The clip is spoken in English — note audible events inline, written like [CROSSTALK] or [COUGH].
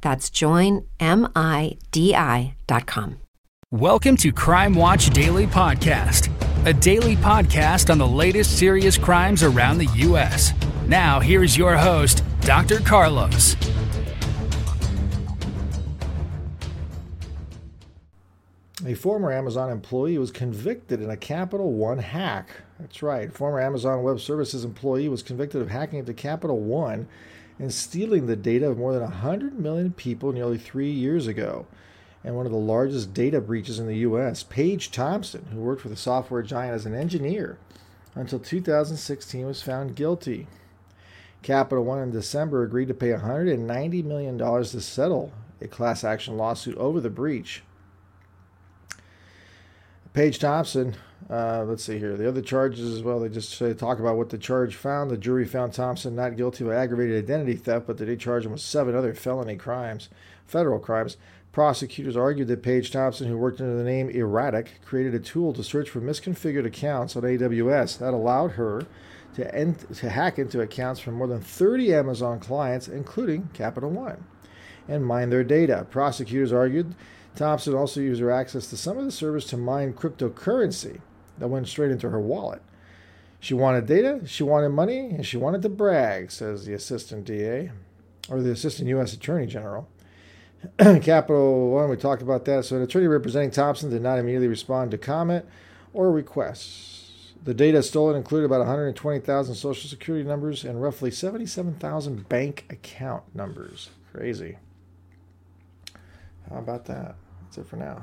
That's joinmidi.com. Welcome to Crime Watch Daily Podcast, a daily podcast on the latest serious crimes around the U.S. Now, here's your host, Dr. Carlos. A former Amazon employee was convicted in a Capital One hack. That's right. Former Amazon Web Services employee was convicted of hacking into Capital One and stealing the data of more than 100 million people nearly three years ago. And one of the largest data breaches in the U.S. Paige Thompson, who worked for the software giant as an engineer until 2016, was found guilty. Capital One in December agreed to pay $190 million to settle a class action lawsuit over the breach. Paige Thompson, uh, let's see here. The other charges as well, they just say, talk about what the charge found. The jury found Thompson not guilty of aggravated identity theft, but they did charge him with seven other felony crimes, federal crimes. Prosecutors argued that Paige Thompson, who worked under the name Erratic, created a tool to search for misconfigured accounts on AWS that allowed her to, to hack into accounts from more than 30 Amazon clients, including Capital One, and mine their data. Prosecutors argued Thompson also used her access to some of the servers to mine cryptocurrency that went straight into her wallet. She wanted data, she wanted money, and she wanted to brag, says the assistant DA, or the assistant U.S. Attorney General. [CLEARS THROAT] Capital One, we talked about that. So, an attorney representing Thompson did not immediately respond to comment or requests. The data stolen included about 120,000 social security numbers and roughly 77,000 bank account numbers. Crazy. How about that? That's it for now.